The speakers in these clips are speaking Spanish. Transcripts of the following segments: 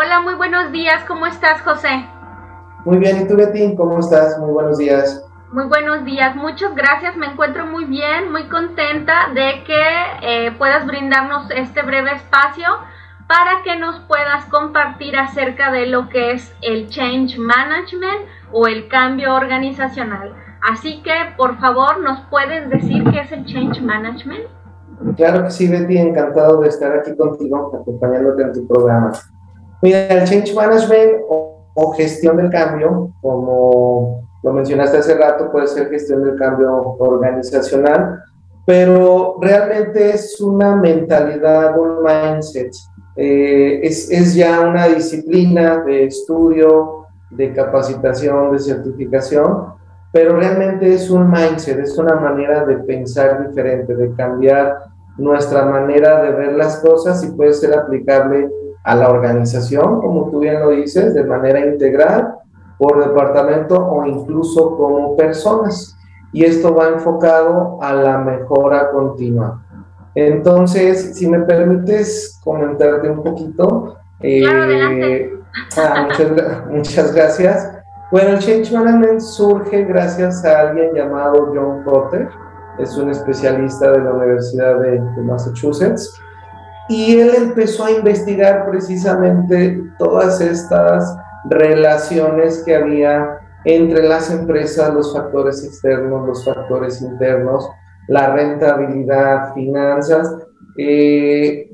Hola, muy buenos días. ¿Cómo estás, José? Muy bien, ¿y tú, Betty? ¿Cómo estás? Muy buenos días. Muy buenos días, muchas gracias. Me encuentro muy bien, muy contenta de que eh, puedas brindarnos este breve espacio para que nos puedas compartir acerca de lo que es el change management o el cambio organizacional. Así que, por favor, ¿nos puedes decir qué es el change management? Claro que sí, Betty, encantado de estar aquí contigo, acompañándote en tu programa. Mira, el change management o, o gestión del cambio, como lo mencionaste hace rato, puede ser gestión del cambio organizacional, pero realmente es una mentalidad, un mindset. Eh, es, es, ya una disciplina de estudio, de capacitación, de certificación, pero realmente es un mindset, es una manera de pensar diferente, de cambiar nuestra manera de ver las cosas y puede ser aplicable a la organización, como tú bien lo dices, de manera integral, por departamento o incluso como personas. Y esto va enfocado a la mejora continua. Entonces, si me permites comentarte un poquito. Eh, ah, muchas, gracias. Bueno, el Change Management surge gracias a alguien llamado John Potter, es un especialista de la Universidad de, de Massachusetts, y él empezó a investigar precisamente todas estas relaciones que había entre las empresas, los factores externos, los factores internos, la rentabilidad, finanzas, eh,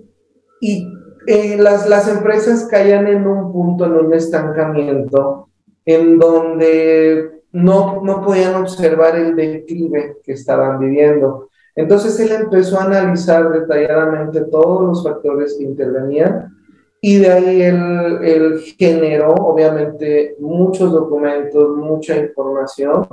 y eh, las, las empresas caían en un punto, en un estancamiento, en donde no, no podían observar el declive que estaban viviendo. Entonces él empezó a analizar detalladamente todos los factores que intervenían y de ahí él, él generó, obviamente, muchos documentos, mucha información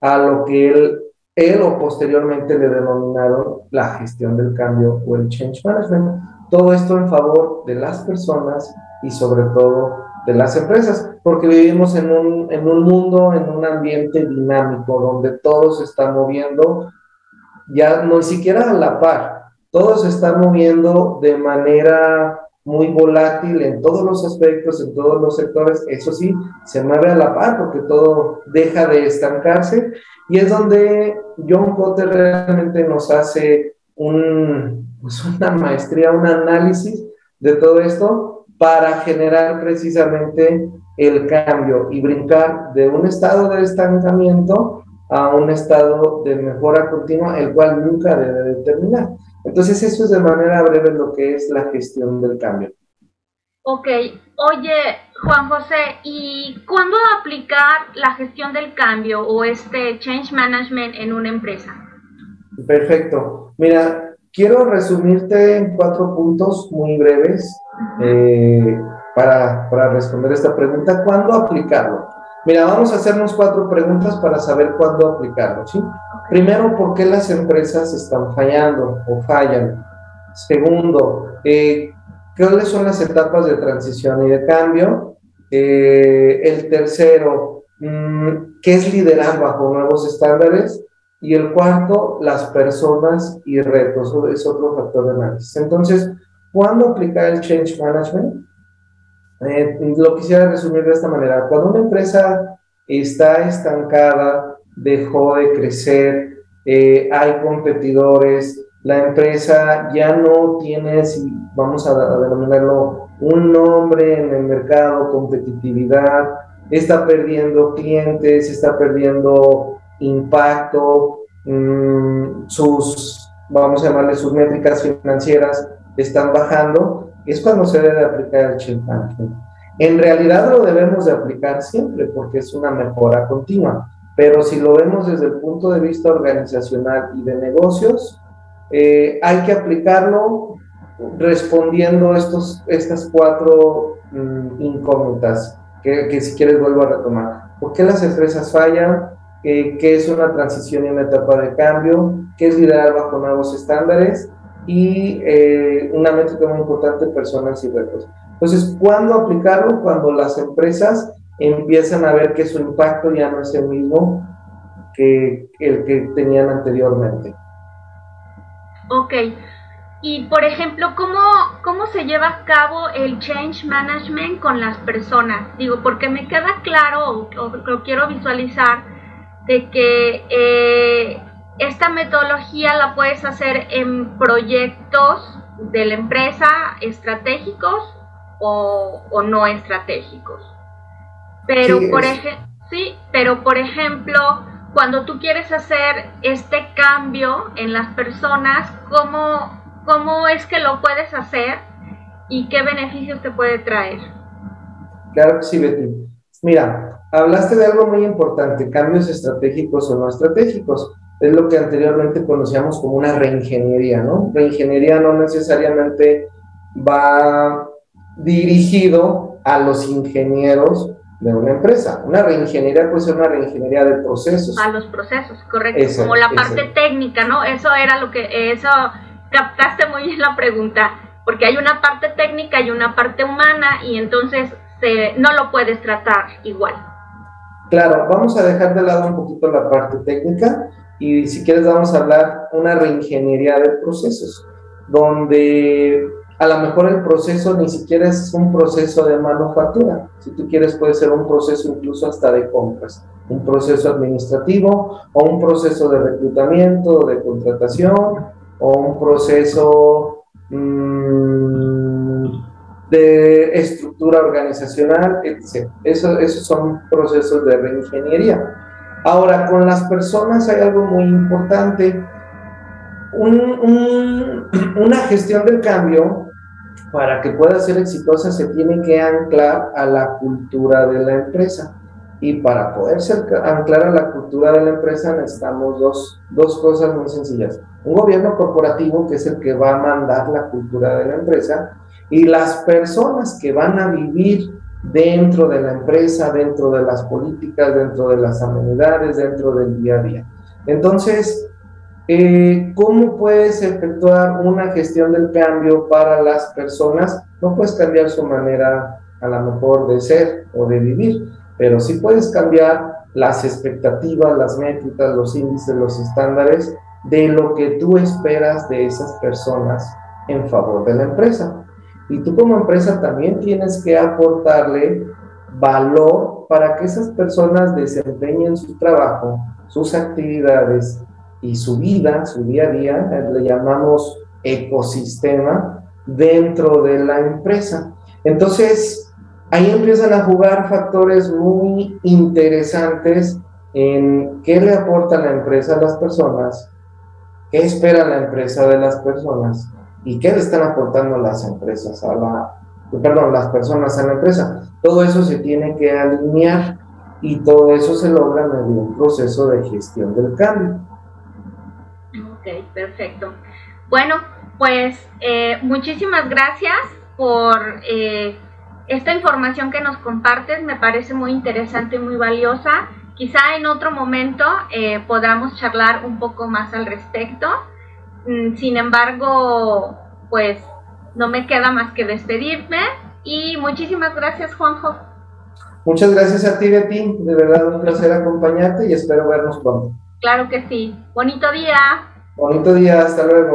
a lo que él él o posteriormente le denominaron la gestión del cambio o el change management. Todo esto en favor de las personas y sobre todo de las empresas, porque vivimos en un, en un mundo, en un ambiente dinámico, donde todo se está moviendo, ya no siquiera a la par, todo se está moviendo de manera muy volátil en todos los aspectos, en todos los sectores, eso sí, se mueve a la par porque todo deja de estancarse. Y es donde John Cotter realmente nos hace un, pues una maestría, un análisis de todo esto para generar precisamente el cambio y brincar de un estado de estancamiento a un estado de mejora continua, el cual nunca debe terminar. Entonces, eso es de manera breve lo que es la gestión del cambio. Ok, oye Juan José, ¿y cuándo aplicar la gestión del cambio o este change management en una empresa? Perfecto. Mira, quiero resumirte en cuatro puntos muy breves eh, para, para responder esta pregunta. ¿Cuándo aplicarlo? Mira, vamos a hacernos cuatro preguntas para saber cuándo aplicarlo, ¿sí? Primero, ¿por qué las empresas están fallando o fallan? Segundo, eh, ¿cuáles son las etapas de transición y de cambio? Eh, el tercero, mm, ¿qué es liderar bajo nuevos estándares? Y el cuarto, las personas y retos, es otro factor de análisis. Entonces, ¿cuándo aplicar el change management? Eh, lo quisiera resumir de esta manera. Cuando una empresa está estancada, dejó de crecer, eh, hay competidores, la empresa ya no tiene, si vamos a, denominarlo, un nombre en el mercado, competitividad, está perdiendo clientes, está perdiendo impacto, mm, sus, vamos a llamarle, sus métricas financieras están bajando, es cuando se debe aplicar el management. En realidad lo debemos de aplicar siempre porque es una mejora continua, pero si lo vemos desde el punto de vista organizacional y de negocios, eh, hay que aplicarlo respondiendo estos, estas cuatro mm, incógnitas que, que, si quieres vuelvo a retomar. ¿Por qué las empresas fallan? Eh, ¿Qué es una transición y una etapa de cambio? ¿Qué es liderar bajo nuevos estándares? Y eh, una métrica muy importante, personas y retos. Entonces, ¿cuándo aplicarlo? Cuando las empresas empiezan a ver que su impacto ya no es el mismo que el que tenían anteriormente. Ok. y por ejemplo, ¿cómo, ¿cómo se lleva a cabo el change management con las personas? Digo, porque me queda claro o, lo quiero visualizar de que eh, esta metodología la puedes hacer en proyectos de la empresa estratégicos o, no estratégicos. Pero por ejemplo, sí, pero por ejemplo, cuando tú quieres hacer este cambio en las personas, ¿cómo, cómo es que lo puedes hacer y qué beneficios te puede traer. Claro que sí, Betty. Mira, hablaste de algo muy importante, cambios estratégicos o no estratégicos. Es lo que anteriormente conocíamos como una reingeniería, ¿no? Reingeniería no necesariamente va dirigido a los ingenieros de una empresa. Una reingeniería puede ser una reingeniería de procesos. A los procesos, correcto. como la parte técnica, ¿no? Eso era lo que, eso captaste muy bien la pregunta, porque hay una parte técnica y una parte humana y entonces no lo puedes tratar igual. Claro, vamos a dejar de lado un poquito la parte técnica y si quieres vamos a hablar una reingeniería de procesos, donde a lo mejor el proceso ni siquiera es un proceso de manufactura. Si tú quieres puede ser un proceso incluso hasta de compras, un proceso administrativo o un proceso de reclutamiento, de contratación o un proceso mm, de estructura organizacional, etc. Eso, esos son procesos de reingeniería. Ahora, con las personas hay algo muy importante. una gestión del cambio, para que pueda ser exitosa, se tiene que anclar a la cultura de la empresa. Y para poder ser, anclar a la cultura de la empresa necesitamos dos, dos cosas muy sencillas. Un gobierno corporativo que es el que va a mandar la cultura de la empresa y las personas que van a vivir dentro de la empresa, dentro de las políticas, dentro de las amenidades, dentro del día a día. Entonces, eh, ¿cómo puedes efectuar una gestión del cambio para las personas? No puedes cambiar su manera a lo mejor de ser o de vivir, pero sí puedes cambiar las expectativas, las métricas, los índices, los estándares de lo que tú esperas de esas personas en favor de la empresa. Y tú como empresa también tienes que aportarle valor para que esas personas desempeñen su trabajo, sus actividades y su vida, su día a día, le llamamos ecosistema dentro de la empresa. Entonces, ahí empiezan a jugar factores muy interesantes en qué le aporta la empresa a las personas, qué espera la empresa de las personas y qué le están aportando las empresas a la, perdón, las personas a la empresa. Todo eso se tiene que alinear y todo eso se logra mediante un proceso de gestión del cambio. Ok, perfecto. Bueno, pues eh, muchísimas gracias por eh, esta información que nos compartes me parece muy interesante y muy valiosa. Quizá en otro momento eh, podamos charlar un poco más al respecto. Mm, sin embargo, pues no me queda más que despedirme y muchísimas gracias Juanjo. Muchas gracias a ti, Betty. De verdad un placer acompañarte y espero vernos pronto. Claro que sí. Bonito día. Bonito día. Hasta luego.